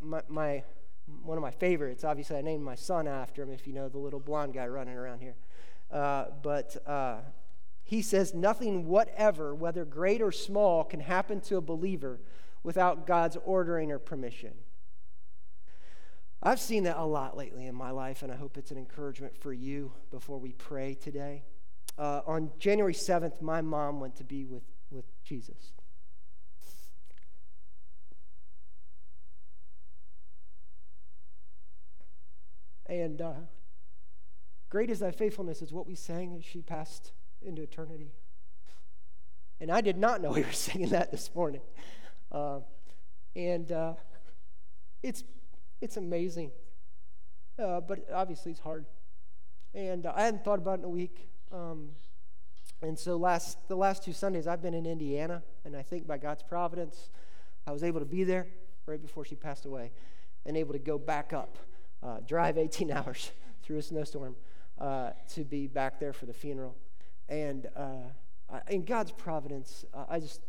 my, my one of my favorites. Obviously, I named my son after him. If you know the little blonde guy running around here, uh, but uh, he says nothing whatever, whether great or small, can happen to a believer without God's ordering or permission. I've seen that a lot lately in my life, and I hope it's an encouragement for you before we pray today. Uh, on January 7th, my mom went to be with, with Jesus. And uh, great is thy faithfulness, is what we sang as she passed into eternity. And I did not know we were singing that this morning. Uh, and uh, it's it's amazing. Uh, but obviously, it's hard. And uh, I hadn't thought about it in a week. Um, and so last the last two Sundays, I've been in Indiana, and I think by God's providence, I was able to be there right before she passed away, and able to go back up, uh, drive 18 hours through a snowstorm uh, to be back there for the funeral. And uh, in God's providence, uh, I just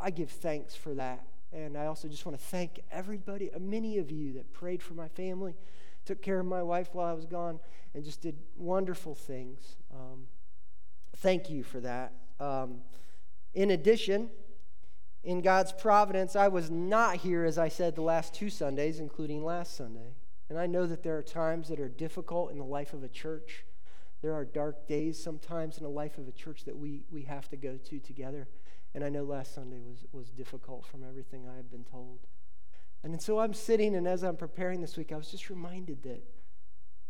I give thanks for that and I also just want to thank everybody, uh, many of you that prayed for my family, took care of my wife while I was gone, and just did wonderful things. Um, thank you for that. Um, in addition, in God's providence, I was not here, as I said, the last two Sundays, including last Sunday. And I know that there are times that are difficult in the life of a church. There are dark days sometimes in the life of a church that we, we have to go to together. And I know last Sunday was, was difficult from everything I have been told. And so I'm sitting, and as I'm preparing this week, I was just reminded that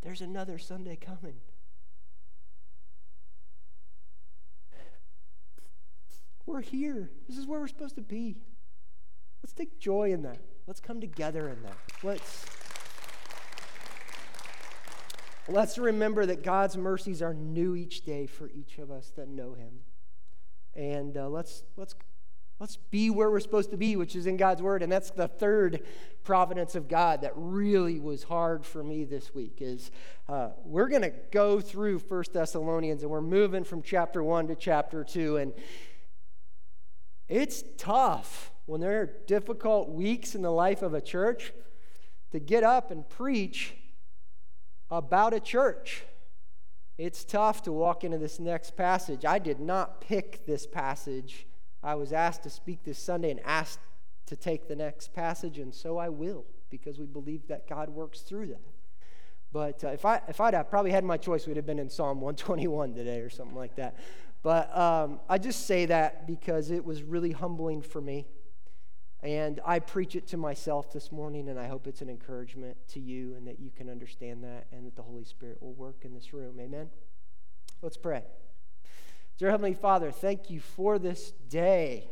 there's another Sunday coming. We're here. This is where we're supposed to be. Let's take joy in that. Let's come together in that. Let's. Let's remember that God's mercies are new each day for each of us that know Him. And uh, let's let's let's be where we're supposed to be which is in god's word. And that's the third providence of god that really was hard for me this week is uh, we're going to go through first thessalonians and we're moving from chapter 1 to chapter 2 and it's tough when there are difficult weeks in the life of a church to get up and preach about a church it's tough to walk into this next passage. I did not pick this passage. I was asked to speak this Sunday and asked to take the next passage, and so I will because we believe that God works through that. But uh, if, I, if I'd have probably had my choice, we'd have been in Psalm 121 today or something like that. But um, I just say that because it was really humbling for me. And I preach it to myself this morning, and I hope it's an encouragement to you and that you can understand that and that the Holy Spirit will work in this room. Amen? Let's pray. Dear Heavenly Father, thank you for this day.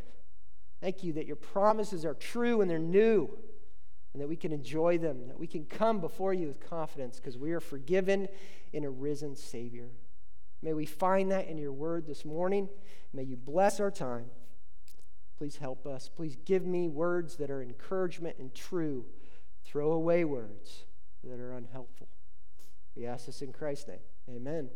Thank you that your promises are true and they're new, and that we can enjoy them, that we can come before you with confidence because we are forgiven in a risen Savior. May we find that in your word this morning. May you bless our time. Please help us. Please give me words that are encouragement and true. Throw away words that are unhelpful. We ask this in Christ's name. Amen.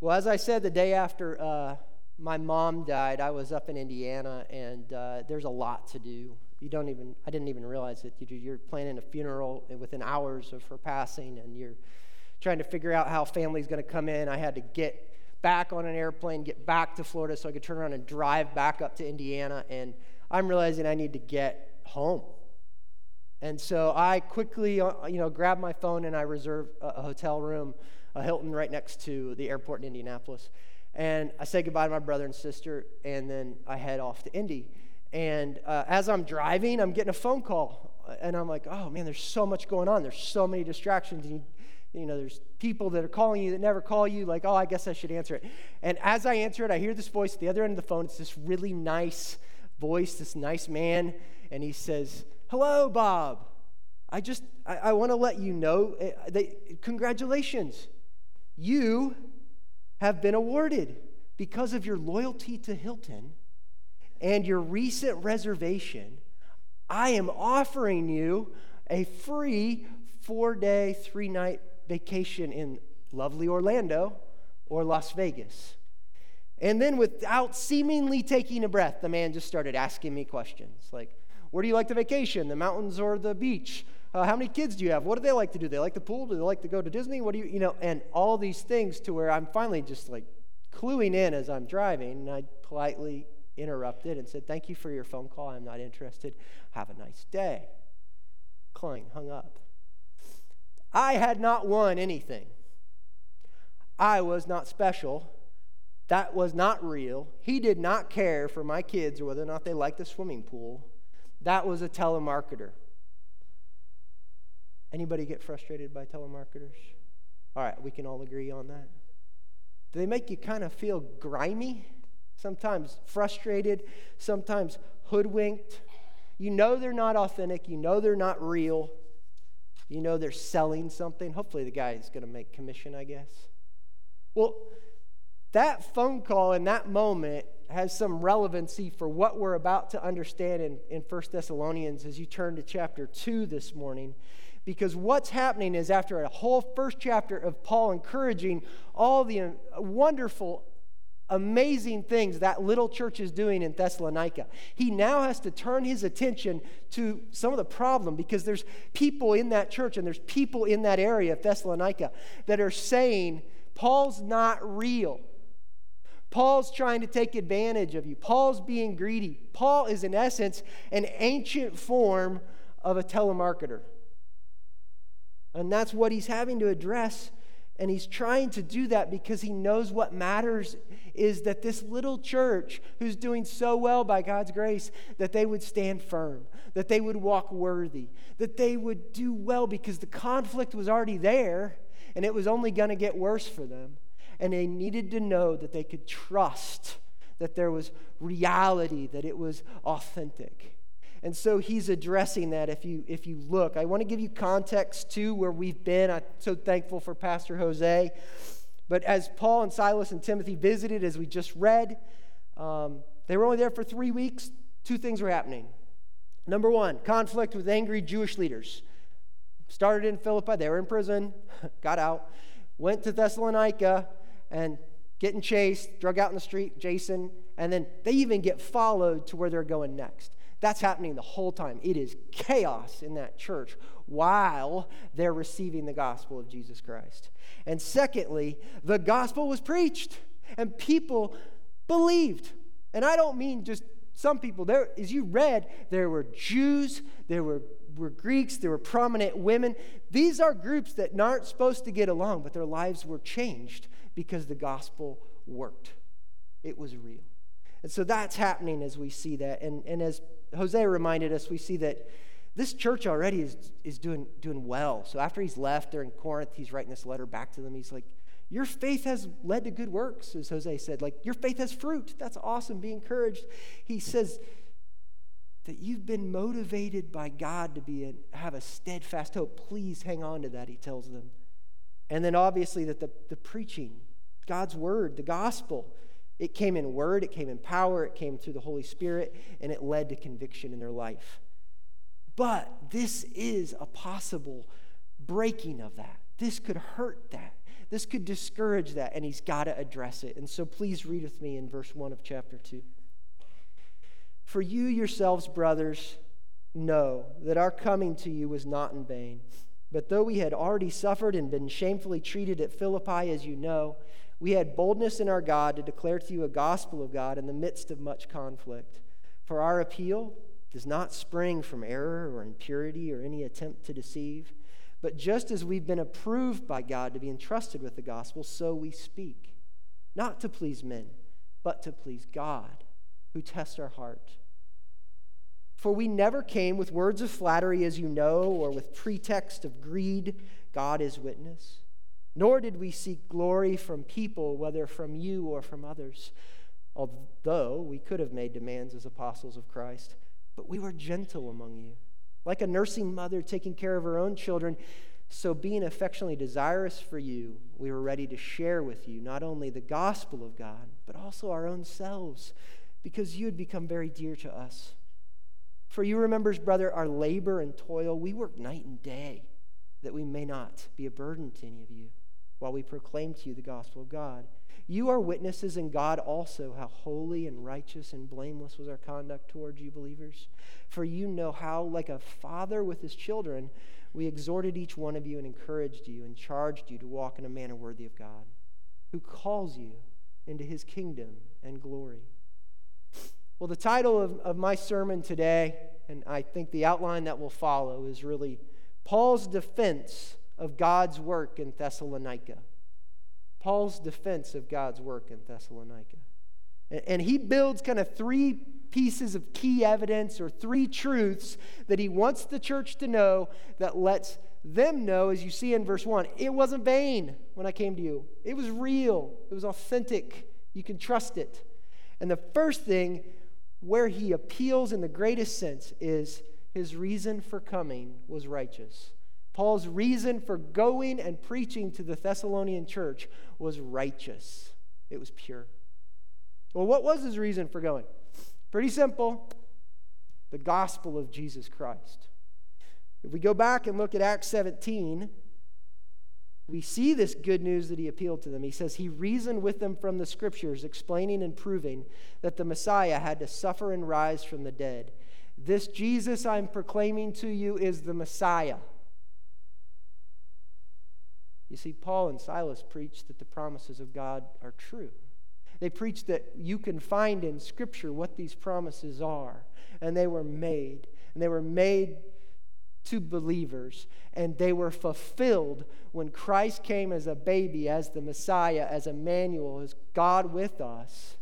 Well, as I said, the day after uh, my mom died, I was up in Indiana, and uh, there's a lot to do you don't even i didn't even realize it you're planning a funeral within hours of her passing and you're trying to figure out how family's going to come in. I had to get back on an airplane get back to florida so i could turn around and drive back up to indiana and i'm realizing i need to get home. And so i quickly uh, you know grabbed my phone and i reserved a hotel room a hilton right next to the airport in indianapolis. And i say goodbye to my brother and sister and then i head off to indy and uh, as I'm driving, I'm getting a phone call. And I'm like, oh man, there's so much going on. There's so many distractions. And you, you know, there's people that are calling you that never call you, like, oh, I guess I should answer it. And as I answer it, I hear this voice at the other end of the phone. It's this really nice voice, this nice man. And he says, hello, Bob. I just, I, I want to let you know, uh, that, congratulations. You have been awarded because of your loyalty to Hilton and your recent reservation, I am offering you a free four day, three night vacation in lovely Orlando or Las Vegas. And then, without seemingly taking a breath, the man just started asking me questions like, Where do you like to vacation, the mountains or the beach? Uh, how many kids do you have? What do they like to do? They like the pool? Do they like to go to Disney? What do you, you know, and all these things to where I'm finally just like cluing in as I'm driving. And I politely interrupted and said, Thank you for your phone call. I'm not interested. Have a nice day. Klein hung up. I had not won anything. I was not special. That was not real. He did not care for my kids or whether or not they liked the swimming pool. That was a telemarketer. Anybody get frustrated by telemarketers? All right, we can all agree on that. Do they make you kind of feel grimy? Sometimes frustrated, sometimes hoodwinked. You know they're not authentic, you know they're not real. You know they're selling something. Hopefully the guy is going to make commission, I guess. Well, that phone call in that moment has some relevancy for what we're about to understand in, in 1 Thessalonians as you turn to chapter 2 this morning. Because what's happening is after a whole first chapter of Paul encouraging all the wonderful, amazing things that little church is doing in Thessalonica, he now has to turn his attention to some of the problem because there's people in that church and there's people in that area of Thessalonica that are saying, Paul's not real. Paul's trying to take advantage of you. Paul's being greedy. Paul is, in essence, an ancient form of a telemarketer. And that's what he's having to address. And he's trying to do that because he knows what matters is that this little church who's doing so well by God's grace, that they would stand firm, that they would walk worthy, that they would do well because the conflict was already there and it was only going to get worse for them. And they needed to know that they could trust that there was reality, that it was authentic. And so he's addressing that if you if you look. I want to give you context too where we've been. I'm so thankful for Pastor Jose. But as Paul and Silas and Timothy visited, as we just read, um, they were only there for three weeks. Two things were happening. Number one, conflict with angry Jewish leaders. Started in Philippi, they were in prison, got out, went to Thessalonica, and getting chased, drug out in the street, Jason, and then they even get followed to where they're going next. That's happening the whole time. It is chaos in that church while they're receiving the gospel of Jesus Christ. And secondly, the gospel was preached and people believed. And I don't mean just some people. There, as you read, there were Jews, there were, were Greeks, there were prominent women. These are groups that aren't supposed to get along, but their lives were changed because the gospel worked. It was real. And so that's happening as we see that. And, and as Jose reminded us, we see that this church already is, is doing, doing well. So after he's left, they're in Corinth, he's writing this letter back to them. He's like, Your faith has led to good works, as Jose said. Like, your faith has fruit. That's awesome. Be encouraged. He says that you've been motivated by God to be a, have a steadfast hope. Please hang on to that, he tells them. And then obviously that the, the preaching, God's word, the gospel, it came in word, it came in power, it came through the Holy Spirit, and it led to conviction in their life. But this is a possible breaking of that. This could hurt that. This could discourage that, and he's got to address it. And so please read with me in verse 1 of chapter 2. For you yourselves, brothers, know that our coming to you was not in vain. But though we had already suffered and been shamefully treated at Philippi, as you know, we had boldness in our God to declare to you a gospel of God in the midst of much conflict. For our appeal does not spring from error or impurity or any attempt to deceive, but just as we've been approved by God to be entrusted with the gospel, so we speak, not to please men, but to please God, who tests our heart. For we never came with words of flattery, as you know, or with pretext of greed. God is witness. Nor did we seek glory from people, whether from you or from others, although we could have made demands as apostles of Christ. But we were gentle among you, like a nursing mother taking care of her own children. So, being affectionately desirous for you, we were ready to share with you not only the gospel of God, but also our own selves, because you had become very dear to us. For you remember, brother, our labor and toil. We work night and day that we may not be a burden to any of you. While we proclaim to you the gospel of God. You are witnesses in God also how holy and righteous and blameless was our conduct towards you, believers. For you know how, like a father with his children, we exhorted each one of you and encouraged you and charged you to walk in a manner worthy of God, who calls you into his kingdom and glory. Well, the title of, of my sermon today, and I think the outline that will follow, is really Paul's defense of God's work in Thessalonica. Paul's defense of God's work in Thessalonica. And he builds kind of three pieces of key evidence or three truths that he wants the church to know that lets them know, as you see in verse 1, it wasn't vain when I came to you. It was real, it was authentic. You can trust it. And the first thing where he appeals in the greatest sense is his reason for coming was righteous. Paul's reason for going and preaching to the Thessalonian church was righteous, it was pure. Well, what was his reason for going? Pretty simple the gospel of Jesus Christ. If we go back and look at Acts 17, we see this good news that he appealed to them. He says he reasoned with them from the scriptures, explaining and proving that the Messiah had to suffer and rise from the dead. This Jesus I'm proclaiming to you is the Messiah. You see, Paul and Silas preached that the promises of God are true. They preached that you can find in Scripture what these promises are. And they were made. And they were made to believers. And they were fulfilled when Christ came as a baby, as the Messiah, as Emmanuel, as God with us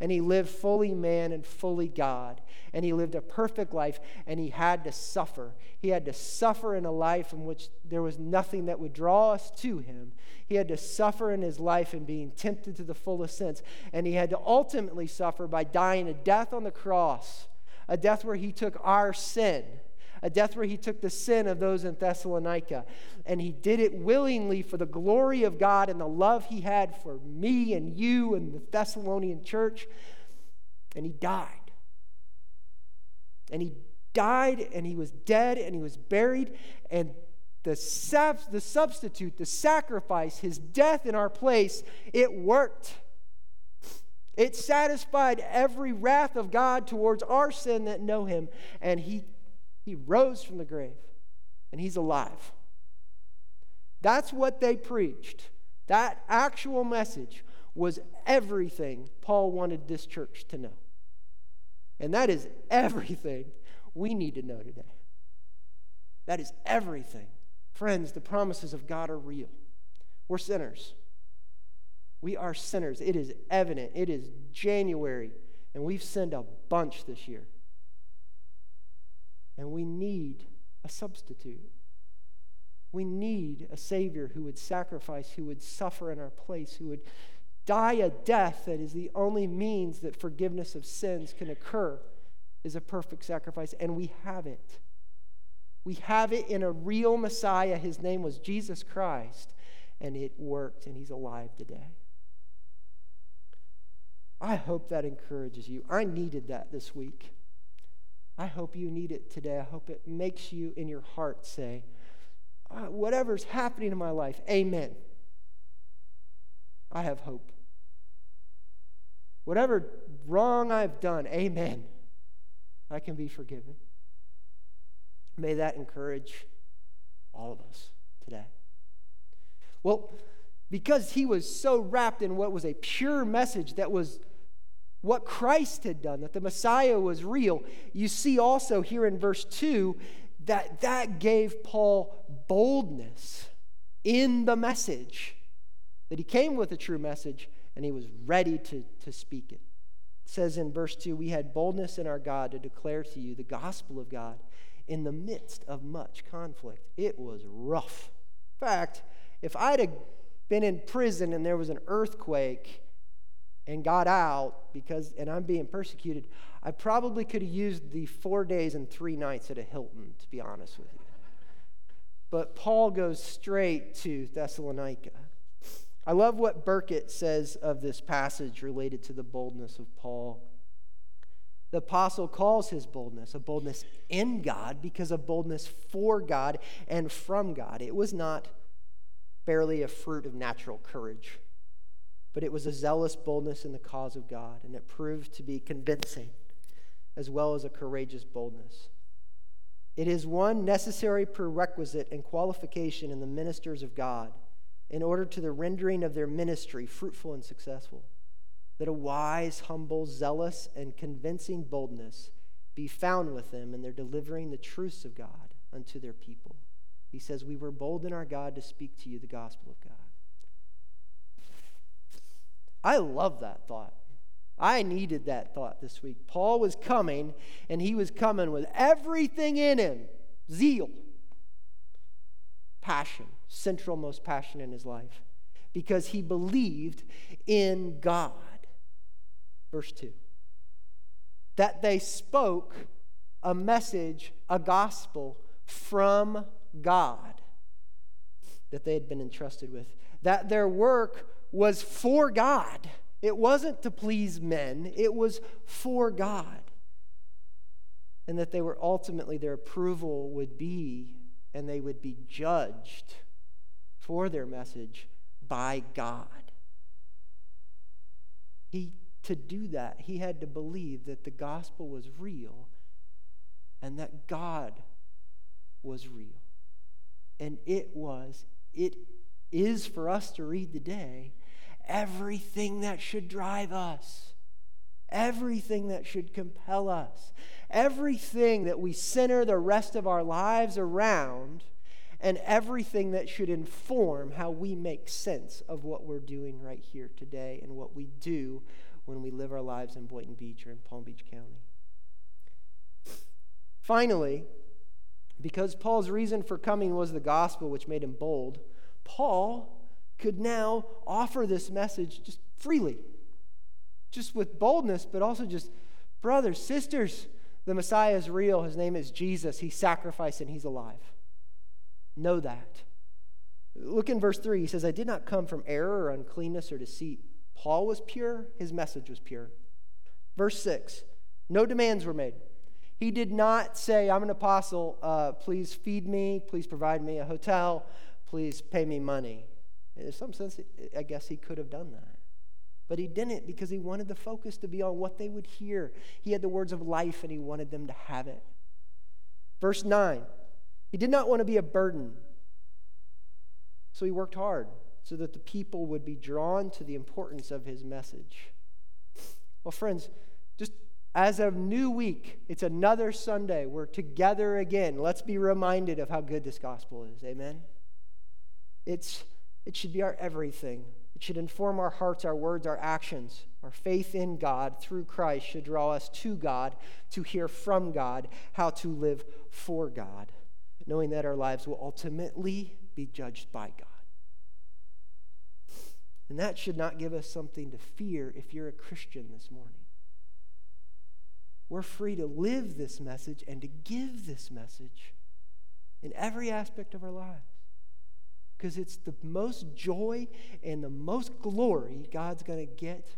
and he lived fully man and fully God. And he lived a perfect life, and he had to suffer. He had to suffer in a life in which there was nothing that would draw us to him. He had to suffer in his life and being tempted to the fullest sense. And he had to ultimately suffer by dying a death on the cross, a death where he took our sin a death where he took the sin of those in Thessalonica. And he did it willingly for the glory of God and the love he had for me and you and the Thessalonian church. And he died. And he died and he was dead and he was buried. And the, sab- the substitute, the sacrifice, his death in our place, it worked. It satisfied every wrath of God towards our sin that know him, and he he rose from the grave and he's alive. That's what they preached. That actual message was everything Paul wanted this church to know. And that is everything we need to know today. That is everything. Friends, the promises of God are real. We're sinners. We are sinners. It is evident. It is January, and we've sinned a bunch this year. And we need a substitute. We need a Savior who would sacrifice, who would suffer in our place, who would die a death that is the only means that forgiveness of sins can occur, is a perfect sacrifice. And we have it. We have it in a real Messiah. His name was Jesus Christ, and it worked, and He's alive today. I hope that encourages you. I needed that this week. I hope you need it today. I hope it makes you in your heart say, uh, whatever's happening in my life, amen. I have hope. Whatever wrong I've done, amen. I can be forgiven. May that encourage all of us today. Well, because he was so wrapped in what was a pure message that was what Christ had done, that the Messiah was real. You see also here in verse 2 that that gave Paul boldness in the message, that he came with a true message and he was ready to, to speak it. It says in verse 2 We had boldness in our God to declare to you the gospel of God in the midst of much conflict. It was rough. In fact, if I'd have been in prison and there was an earthquake, and got out because and I'm being persecuted, I probably could have used the 4 days and 3 nights at a Hilton to be honest with you. But Paul goes straight to Thessalonica. I love what Burkitt says of this passage related to the boldness of Paul. The apostle calls his boldness a boldness in God because a boldness for God and from God. It was not barely a fruit of natural courage, but it was a zealous boldness in the cause of God, and it proved to be convincing as well as a courageous boldness. It is one necessary prerequisite and qualification in the ministers of God in order to the rendering of their ministry fruitful and successful that a wise, humble, zealous, and convincing boldness be found with them in their delivering the truths of God unto their people. He says, We were bold in our God to speak to you the gospel of God. I love that thought. I needed that thought this week. Paul was coming, and he was coming with everything in him zeal, passion, central most passion in his life, because he believed in God. Verse 2 that they spoke a message, a gospel from God that they had been entrusted with, that their work was for God it wasn't to please men, it was for God. And that they were ultimately, their approval would be, and they would be judged for their message by God. He, to do that, he had to believe that the gospel was real and that God was real. And it was, it is for us to read today everything that should drive us, everything that should compel us, everything that we center the rest of our lives around, and everything that should inform how we make sense of what we're doing right here today and what we do when we live our lives in Boynton Beach or in Palm Beach County. Finally, because Paul's reason for coming was the gospel, which made him bold, Paul could now offer this message just freely, just with boldness, but also just, brothers, sisters, the Messiah is real. His name is Jesus. He sacrificed and he's alive. Know that. Look in verse 3. He says, I did not come from error or uncleanness or deceit. Paul was pure, his message was pure. Verse 6 No demands were made. He did not say, I'm an apostle, uh, please feed me, please provide me a hotel, please pay me money. In some sense, I guess he could have done that. But he didn't because he wanted the focus to be on what they would hear. He had the words of life and he wanted them to have it. Verse 9 He did not want to be a burden. So he worked hard so that the people would be drawn to the importance of his message. Well, friends, just as a new week, it's another Sunday. We're together again. Let's be reminded of how good this gospel is. Amen? It's it should be our everything. It should inform our hearts, our words, our actions. Our faith in God through Christ should draw us to God, to hear from God, how to live for God, knowing that our lives will ultimately be judged by God. And that should not give us something to fear if you're a Christian this morning. We're free to live this message and to give this message in every aspect of our lives because it's the most joy and the most glory God's going to get,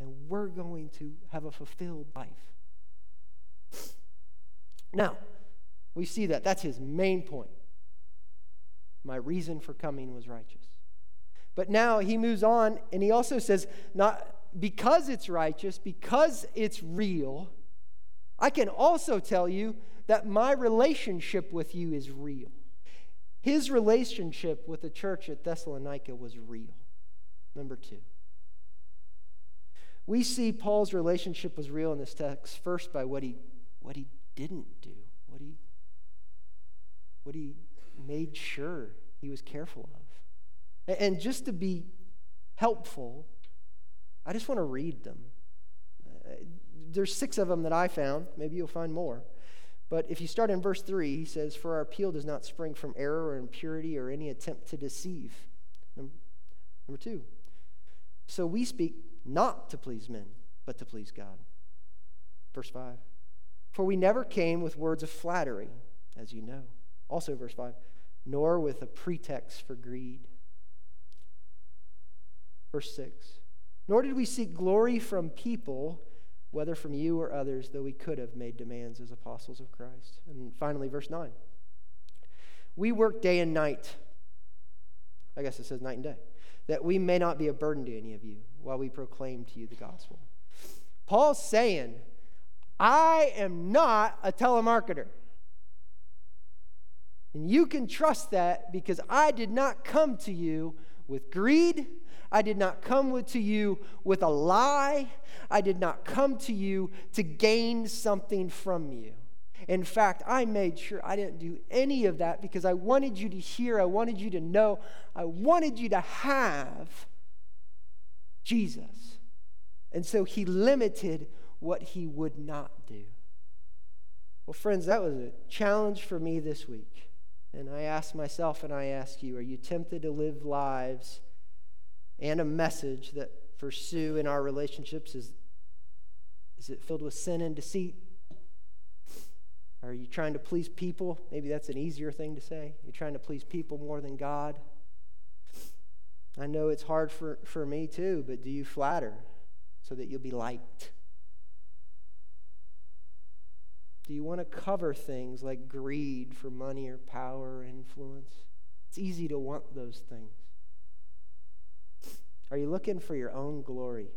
and we're going to have a fulfilled life. Now, we see that. That's his main point. My reason for coming was righteous. But now he moves on and he also says, not because it's righteous, because it's real, I can also tell you that my relationship with you is real. His relationship with the church at Thessalonica was real. Number two. We see Paul's relationship was real in this text first by what he, what he didn't do, what he, what he made sure he was careful of. And just to be helpful, I just want to read them. Uh, there's six of them that I found. Maybe you'll find more. But if you start in verse 3, he says, For our appeal does not spring from error or impurity or any attempt to deceive. Number, two, so we speak not to please men, but to please God. Verse 5, For we never came with words of flattery, as you know. Also, verse 5, nor with a pretext for greed. Verse 6, nor did we seek glory from people whether from you or others, though we could have made demands as apostles of Christ. And finally, verse 9 We work day and night, I guess it says night and day, that we may not be a burden to any of you while we proclaim to you the gospel. Paul's saying, I am not a telemarketer. And you can trust that because I did not come to you with greed. I did not come to you with a lie. I did not come to you to gain something from you. In fact, I made sure I didn't do any of that because I wanted you to hear, I wanted you to know, I wanted you to have Jesus. And so he limited what he would not do. Well, friends, that was a challenge for me this week. And I ask myself and I ask you are you tempted to live lives and a message that for Sue in our relationships is, is it filled with sin and deceit? Are you trying to please people? Maybe that's an easier thing to say. You're trying to please people more than God. I know it's hard for, for me too, but do you flatter so that you'll be liked? Do you want to cover things like greed for money or power or influence? It's easy to want those things. Are you looking for your own glory?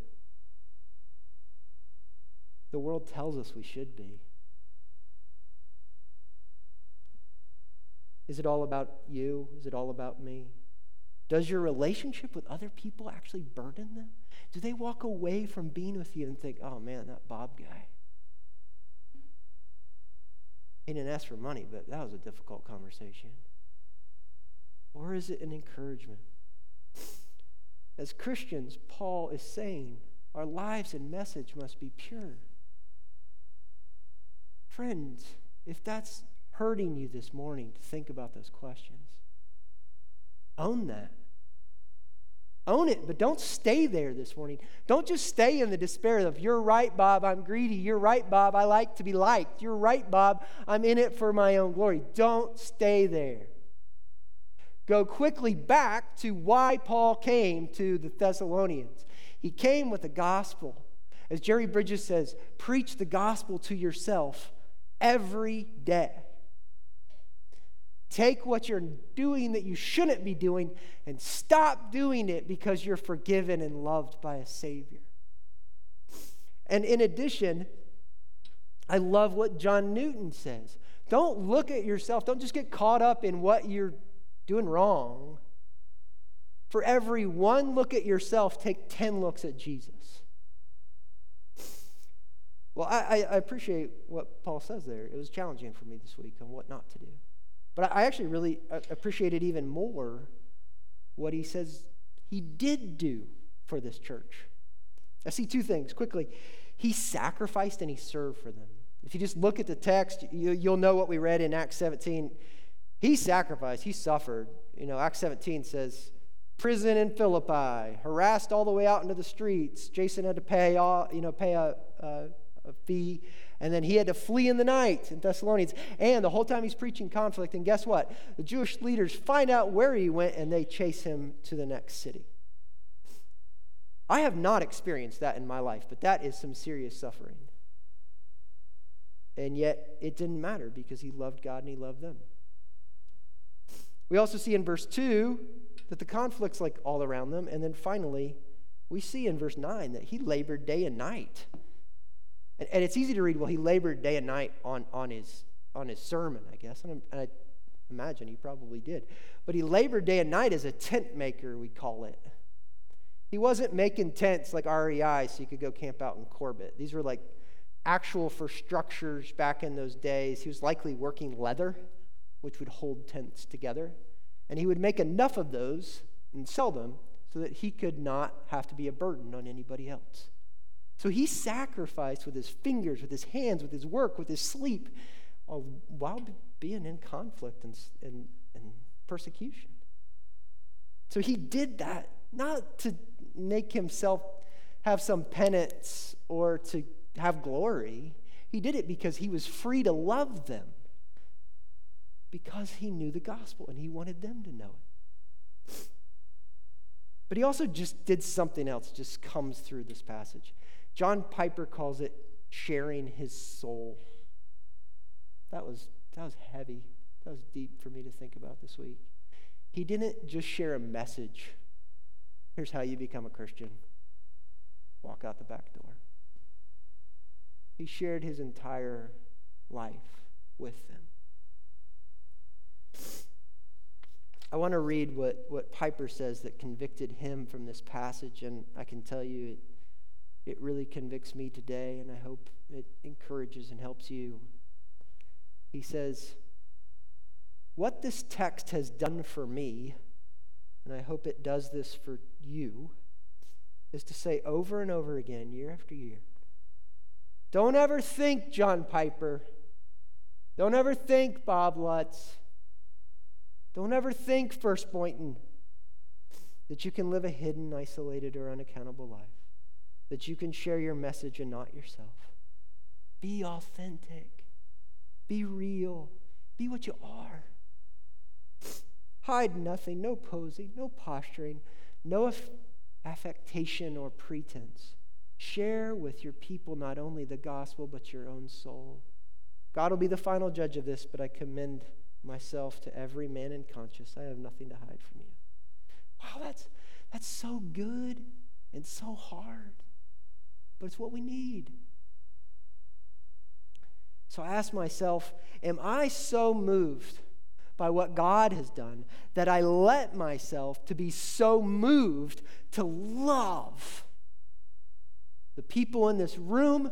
The world tells us we should be. Is it all about you? Is it all about me? Does your relationship with other people actually burden them? Do they walk away from being with you and think, oh man, that Bob guy? He didn't ask for money, but that was a difficult conversation. Or is it an encouragement? As Christians, Paul is saying our lives and message must be pure. Friends, if that's hurting you this morning to think about those questions. Own that. Own it, but don't stay there this morning. Don't just stay in the despair of, you're right, Bob, I'm greedy. You're right, Bob, I like to be liked. You're right, Bob, I'm in it for my own glory. Don't stay there. Go quickly back to why Paul came to the Thessalonians. He came with the gospel. As Jerry Bridges says, preach the gospel to yourself every day. Take what you're doing that you shouldn't be doing and stop doing it because you're forgiven and loved by a Savior. And in addition, I love what John Newton says. Don't look at yourself, don't just get caught up in what you're doing wrong. For every one look at yourself, take 10 looks at Jesus. Well, I, I appreciate what Paul says there. It was challenging for me this week on what not to do. But I actually really uh, appreciated even more what he says he did do for this church. I see two things quickly. He sacrificed and he served for them. If you just look at the text, you, will know what we read in Acts 17. He sacrificed, he suffered. You know, Acts 17 says, prison in Philippi, harassed all the way out into the streets. Jason had to pay, all, you know, pay a, a, a fee and then he had to flee in the night in Thessalonians. And the whole time he's preaching conflict. And guess what? The Jewish leaders find out where he went and they chase him to the next city. I have not experienced that in my life, but that is some serious suffering. And yet it didn't matter because he loved God and he loved them. We also see in verse 2 that the conflict's like all around them. And then finally, we see in verse 9 that he labored day and night. And, and it's easy to read, well, he labored day and night on, on, his, on his sermon, I guess. And, I imagine he probably did. But he labored day and night as a tent maker, we call it. He wasn't making tents like REI so you could go camp out in Corbett. These were like actual for structures back in those days. He was likely working leather, which would hold tents together. And he would make enough of those and sell them so that he could not have to be a burden on anybody else. So he sacrificed with his fingers, with his hands, with his work, with his sleep, uh, while being in conflict and, and, and persecution. So he did that not to make himself have some penance or to have glory. He did it because he was free to love them, because he knew the gospel and he wanted them to know it. But he also just did something else, just comes through this passage. John Piper calls it sharing his soul. That was, that was heavy. That was deep for me to think about this week. He he didn't just share a message. Here's how you become a Christian walk out the back door. He shared his entire life with them. I want to read what, what Piper says that convicted him from this passage, and I can tell you it, it really convicts me today, and I hope it encourages and helps you. He says, What this text has done for me, and I hope it does this for you, is to say over and over again, year after year, don't ever think, John Piper, don't ever think, Bob Lutz, don't ever think, First Boynton, that you can live a hidden, isolated, or unaccountable life, that you can share your message and not yourself. Be authentic, be real, be what you are. Hide nothing, no posing, no posturing, no affectation or pretense. Share with your people not only the gospel, but your own soul. God will be the final judge of this, but I commend myself to every man in conscience. I have nothing to hide from you. Wow, that's, that's so good and so hard, but it's what we need. So I ask myself, am I so moved by what God has done that I let myself to be so moved to love the people in this room,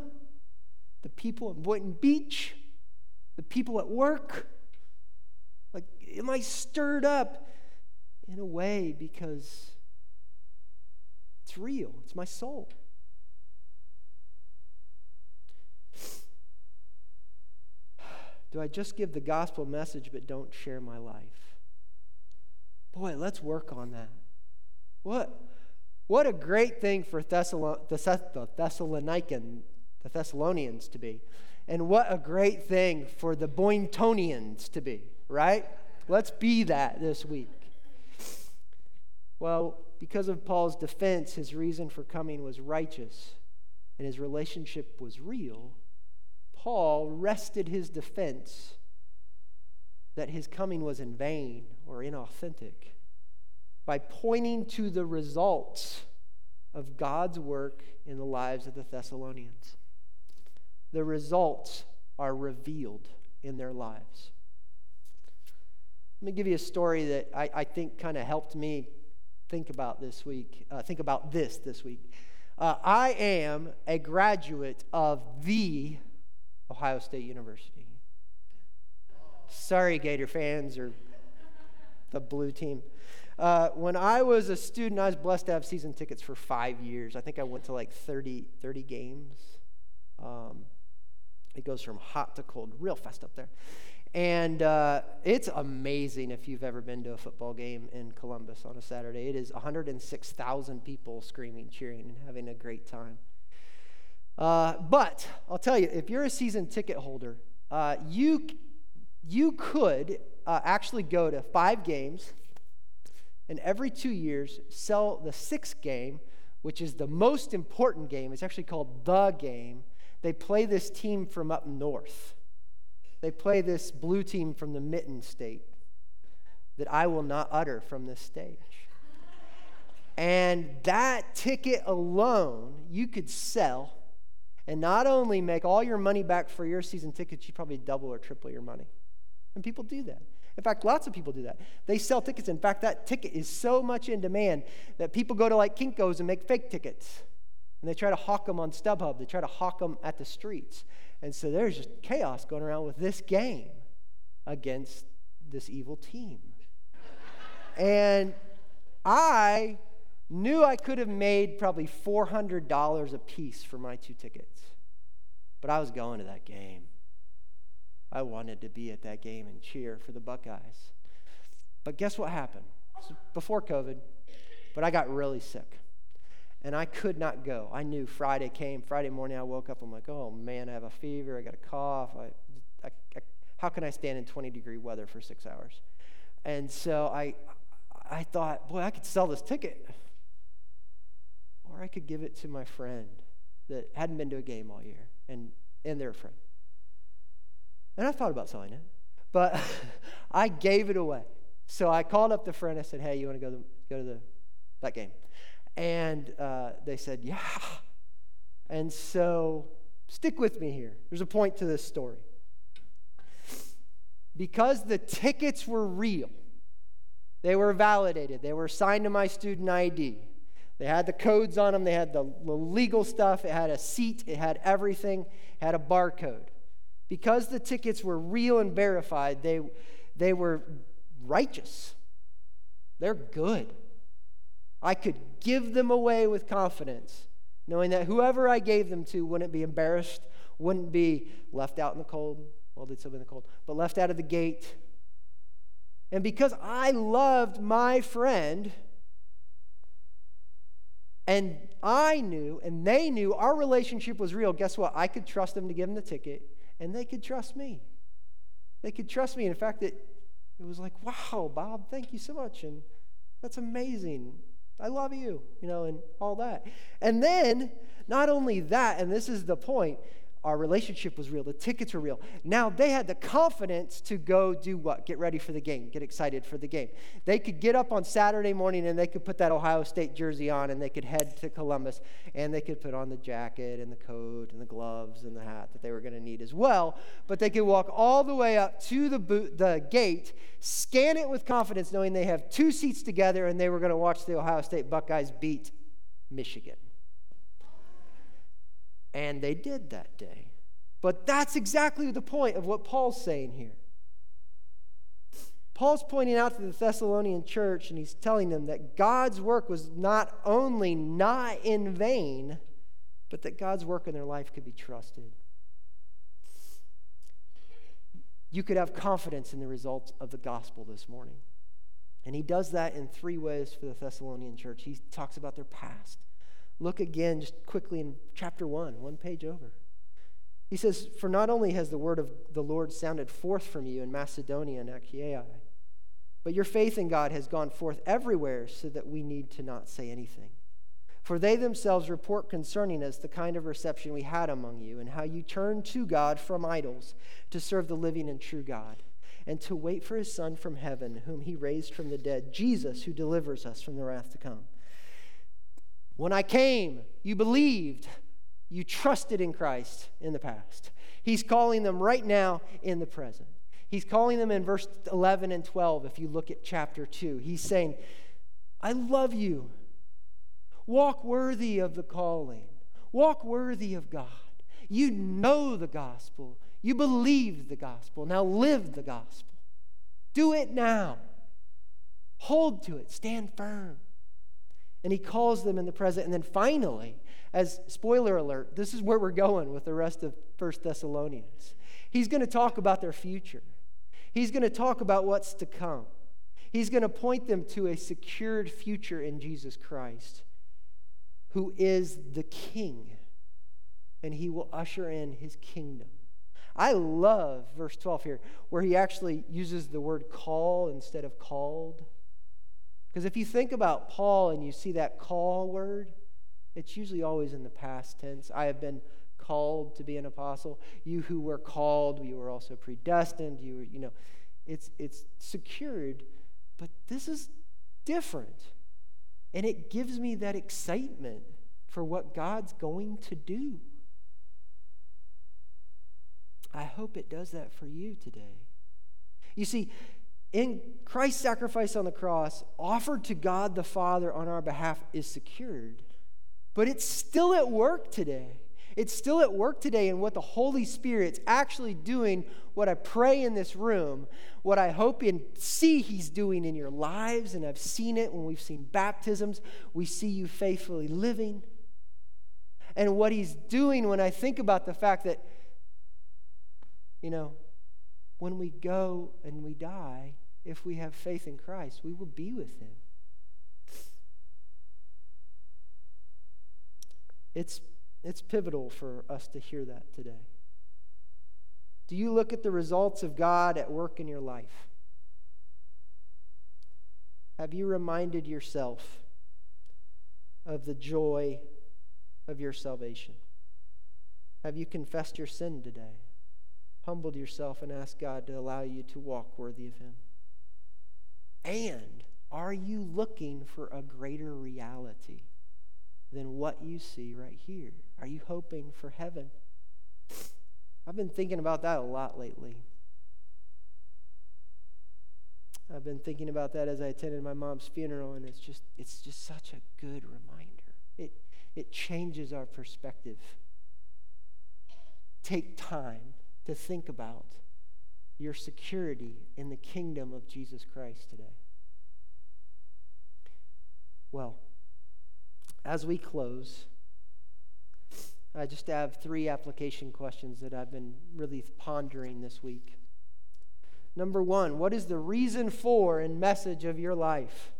the people in Boynton Beach, the people at work, am I stirred up in a way because it's real? It's my soul. Do I just give the gospel message but don't share my life? Boy, let's work on that. What, what a great thing for Thessalon- the Thessalonican, the Thessalonians to be. And what a great thing for the Boyntonians to be right? Let's be that this week. Well, because of Paul's defense, his reason for coming was righteous and his relationship was real. Paul rested his defense that his coming was in vain or inauthentic by pointing to the results of God's work in the lives of the Thessalonians. The results are revealed in their lives. Let me give you a story that I, I think kind of helped me think about this week, uh, think about this this week. Uh, I am a graduate of the Ohio State University. Sorry, Gator fans or the blue team. Uh, when I was a student, I was blessed to have season tickets for five years. I think I went to like 30, 30 games. Um, it goes from hot to cold real fast up there. And uh, it's amazing if you've ever been to a football game in Columbus on a Saturday. It is 106,000 people screaming, cheering, and having a great time. Uh, but I'll tell you, if you're a season ticket holder, uh, you, you could uh, actually go to five games and every two years sell the sixth game, which is the most important game. It's actually called the game. They play this team from up north. They play this blue team from the mitten state that I will not utter from this stage. And that ticket alone, you could sell and not only make all your money back for your season tickets, you probably double or triple your money. And people do that. In fact, lots of people do that. They sell tickets. In fact, that ticket is so much in demand that people go to like Kinko's and make fake tickets. And they try to hawk them on StubHub. They try to hawk them at the streets. And so there's just chaos going around with this game against this evil team. and I knew I could have made probably $400 a piece for my two tickets. But I was going to that game. I wanted to be at that game and cheer for the Buckeyes. But guess what happened? Before COVID, but I got really sick and I could not go. I knew Friday came. Friday morning, I woke up. I'm like, oh man, I have a fever. I got a cough. I, I, I, how can I stand in 20 degree weather for six hours? And so I, I thought, boy, I could sell this ticket, or I could give it to my friend that hadn't been to a game all year, and and their friend. And I thought about selling it, but I gave it away. So I called up the friend. I said, "Hey, you want to go to go to the that game?" And uh, they said, "Yeah." And so, stick with me here. There's a point to this story. Because the tickets were real, they were validated, they were assigned to my student ID. They had the codes on them, they had the, legal stuff, it had a seat, it had everything, it had a barcode. Because the tickets were real and verified, they, they were righteous. They're good. I could give them away with confidence, knowing that whoever I gave them to wouldn't be embarrassed, wouldn't be left out in the cold. Well, still be in the cold, but left out of the gate. And because I loved my friend, and I knew, and they knew our relationship was real. Guess what? I could trust them to give them the ticket, and they could trust me. They could trust me. In fact, it, it was like, wow, Bob, thank you so much. And that's amazing. I love you, you know, and all that. And then, not only that, and this is the point, our relationship was real. The tickets were real. Now they had the confidence to go do what? Get ready for the game, get excited for the game. They could get up on Saturday morning and they could put that Ohio State jersey on and they could head to Columbus and they could put on the jacket and the coat and the gloves and the hat that they were going to need as well. But they could walk all the way up to the, boot, the gate, scan it with confidence, knowing they have two seats together and they were going to watch the Ohio State Buckeyes beat Michigan. And they did that day. But that's exactly the point of what Paul's saying here. Paul's pointing out to the Thessalonian church, and he's telling them that God's work was not only not in vain, but that God's work in their life could be trusted. You could have confidence in the results of the gospel this morning. And he does that in three ways for the Thessalonian church. He talks about their past, Look again, just quickly in chapter 1, one page over. He says, For not only has the word of the Lord sounded forth from you in Macedonia and Achaia, but your faith in God has gone forth everywhere so that we need to not say anything. For they themselves report concerning us the kind of reception we had among you, and how you turned to God from idols to serve the living and true God, and to wait for his Son from heaven, whom he raised from the dead, Jesus, who delivers us from the wrath to come. When I came, you believed, you trusted in Christ in the past. He's calling them right now in the present. He's calling them in verse 11 and 12, if you look at chapter 2. He's saying, I love you. Walk worthy of the calling, walk worthy of God. You know the gospel, you believe the gospel. Now live the gospel. Do it now. Hold to it, stand firm. And he calls them in the present. And then finally, as spoiler alert, this is where we're going with the rest of First Thessalonians. He's going to talk about their future. He's going to talk about what's to come. He's going to point them to a secured future in Jesus Christ, who is the King, and he will usher in his kingdom. I love verse 12 here, where he actually uses the word call instead of called. Because if you think about Paul and you see that call word, it's usually always in the past tense. I have been called to be an apostle. You who were called, you were also predestined. You were, you know, it's it's secured, but this is different. And it gives me that excitement for what God's going to do. I hope it does that for you today. You see, in Christ's sacrifice on the cross, offered to God the Father on our behalf, is secured. But it's still at work today. It's still at work today in what the Holy Spirit's actually doing, what I pray in this room, what I hope and see He's doing in your lives. And I've seen it when we've seen baptisms. We see you faithfully living. And what He's doing when I think about the fact that, you know, when we go and we die, if we have faith in Christ, we will be with him. It's, it's pivotal for us to hear that today. Do you look at the results of God at work in your life? Have you reminded yourself of the joy of your salvation? Have you confessed your sin today? – humbled yourself and asked God to allow you to walk worthy of Him. And are you looking for a greater reality than what you see right here? Are you hoping for heaven? I've been thinking about that a lot lately. I've been thinking about that as I attended my mom's funeral, and it's just it's just such a good reminder. It it changes our perspective. Take time to think about your security in the kingdom of Jesus Christ today. Well, as we close, I just have three application questions that I've been really pondering this week. Number one, what is the reason for and message of your life?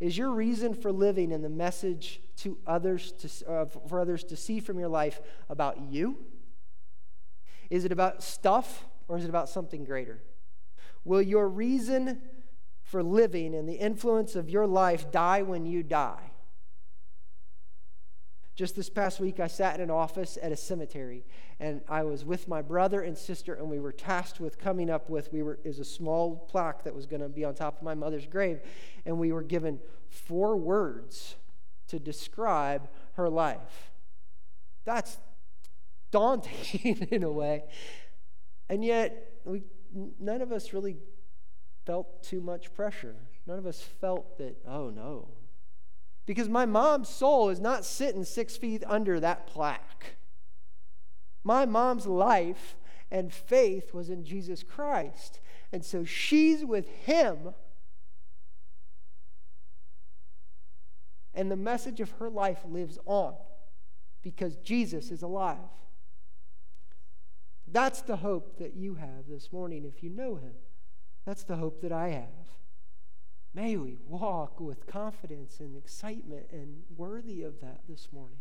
Is your reason for living and the message to others to, uh, for others to see from your life about you? Is it about stuff or is it about something greater? Will your reason for living and the influence of your life die when you die? Just this past week, I sat in an office at a cemetery, and I was with my brother and sister, and we were tasked with coming up with we were is a small plaque that was going to be on top of my mother's grave, and we were given four words to describe her life. That's daunting in a way, and yet we none of us really felt too much pressure. None of us felt that, oh no, because my mom's soul is not sitting six feet under that plaque. My mom's life and faith was in Jesus Christ. And so she's with him. And the message of her life lives on because Jesus is alive. That's the hope that you have this morning if you know him. That's the hope that I have. May we walk with confidence and excitement and worthy of that this morning.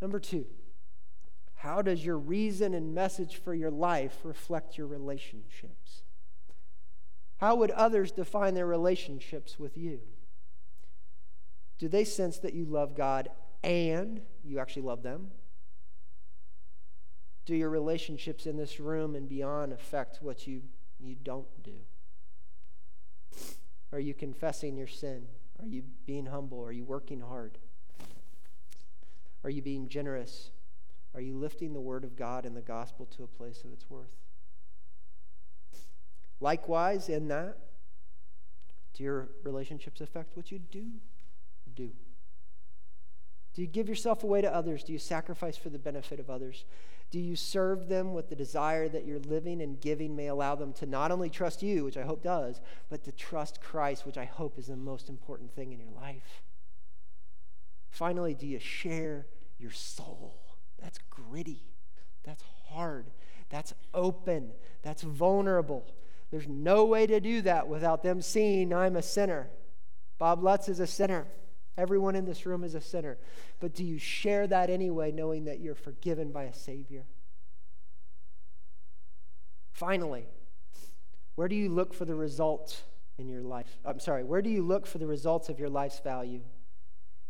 Number two, how does your reason and message for your life reflect your relationships? How would others define their relationships with you? Do they sense that you love God and you actually love them? Do your relationships in this room and beyond affect what you, you don't do? Are you confessing your sin? Are you being humble? Are you working hard? Are you being generous? Are you lifting the word of God and the gospel to a place of its worth? Likewise, in that, do your relationships affect what you do do? Do you give yourself away to others? Do you sacrifice for the benefit of others? Do you serve them with the desire that your living and giving may allow them to not only trust you, which I hope does, but to trust Christ, which I hope is the most important thing in your life? Finally, do you share your soul? That's gritty, that's hard, that's open, that's vulnerable. There's no way to do that without them seeing I'm a sinner. Bob Lutz is a sinner. Everyone in this room is a sinner. But do you share that anyway, knowing that you're forgiven by a Savior? Finally, where do you look for the results in your life? I'm sorry, where do you look for the results of your life's value?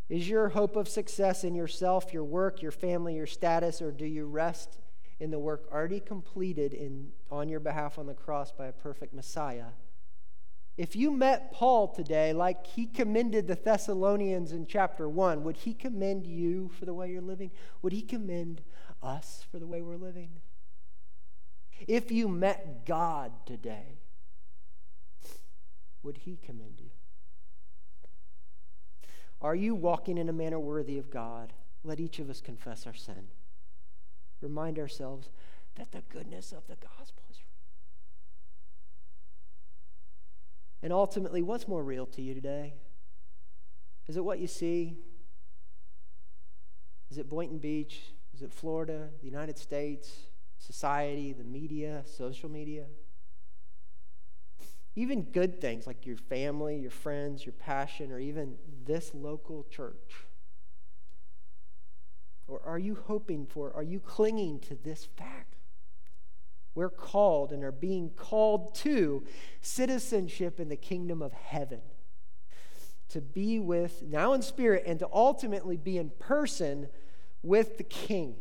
Is your hope of success in yourself, your work, your family, your status, or do you rest in the work already completed in, on your behalf on the cross by a perfect Messiah? If you met Paul today, like he commended the Thessalonians in chapter 1, would he commend you for the way you're living? Would he commend us for the way we're living? If you met God today, would he commend you? Are you walking in a manner worthy of God? Let each of us confess our sin. Remind ourselves that the goodness of the gospel And ultimately, what's more real to you today? Is it what you see? Is it Boynton Beach? Is it Florida, the United States, society, the media, social media? Even good things like your family, your friends, your passion, or even this local church? Or are you hoping for, are you clinging to this fact we're called and are being called to citizenship in the kingdom of heaven. To be with, now in spirit, and to ultimately be in person with the King,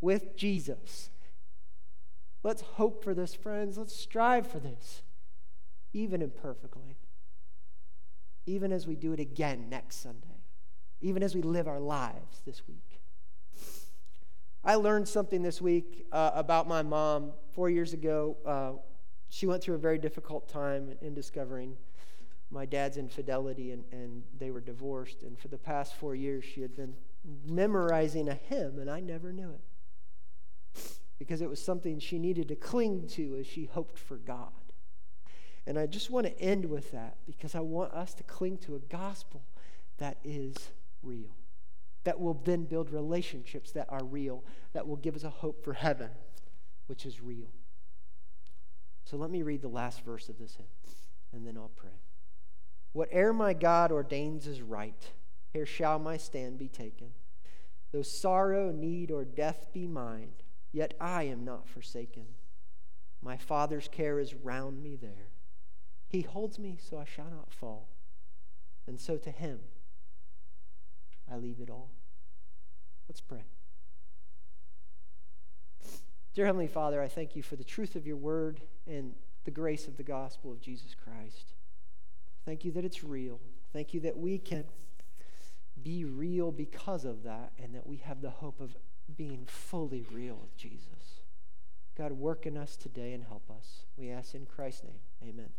with Jesus. Let's hope for this, friends. Let's strive for this. even imperfectly, even as we do it again next Sunday, even as we live our lives this week. I learned something this week uh, about my mom. Four years ago, uh, she went through a very difficult time in discovering my dad's infidelity, and, and they were divorced. And for the past four years, she had been memorizing a hymn, and I never knew it because it was something she needed to cling to as she hoped for God. And I just want to end with that because I want us to cling to a gospel that is real that will then build relationships that are real, that will give us a hope for heaven, which is real. So let me read the last verse of this hymn, and then I'll pray. Whate'er my God ordains is right, here shall my stand be taken. Though sorrow, need, or death be mine, yet I am not forsaken. My Father's care is round me there. He holds me so I shall not fall. And so to him, I leave it all. Let's pray. Dear Heavenly Father, I thank you for the truth of your word and the grace of the gospel of Jesus Christ. Thank you that it's real. Thank you that we can be real because of that and that we have the hope of being fully real with Jesus. God, work in us today and help us. We ask in Christ's name. Amen.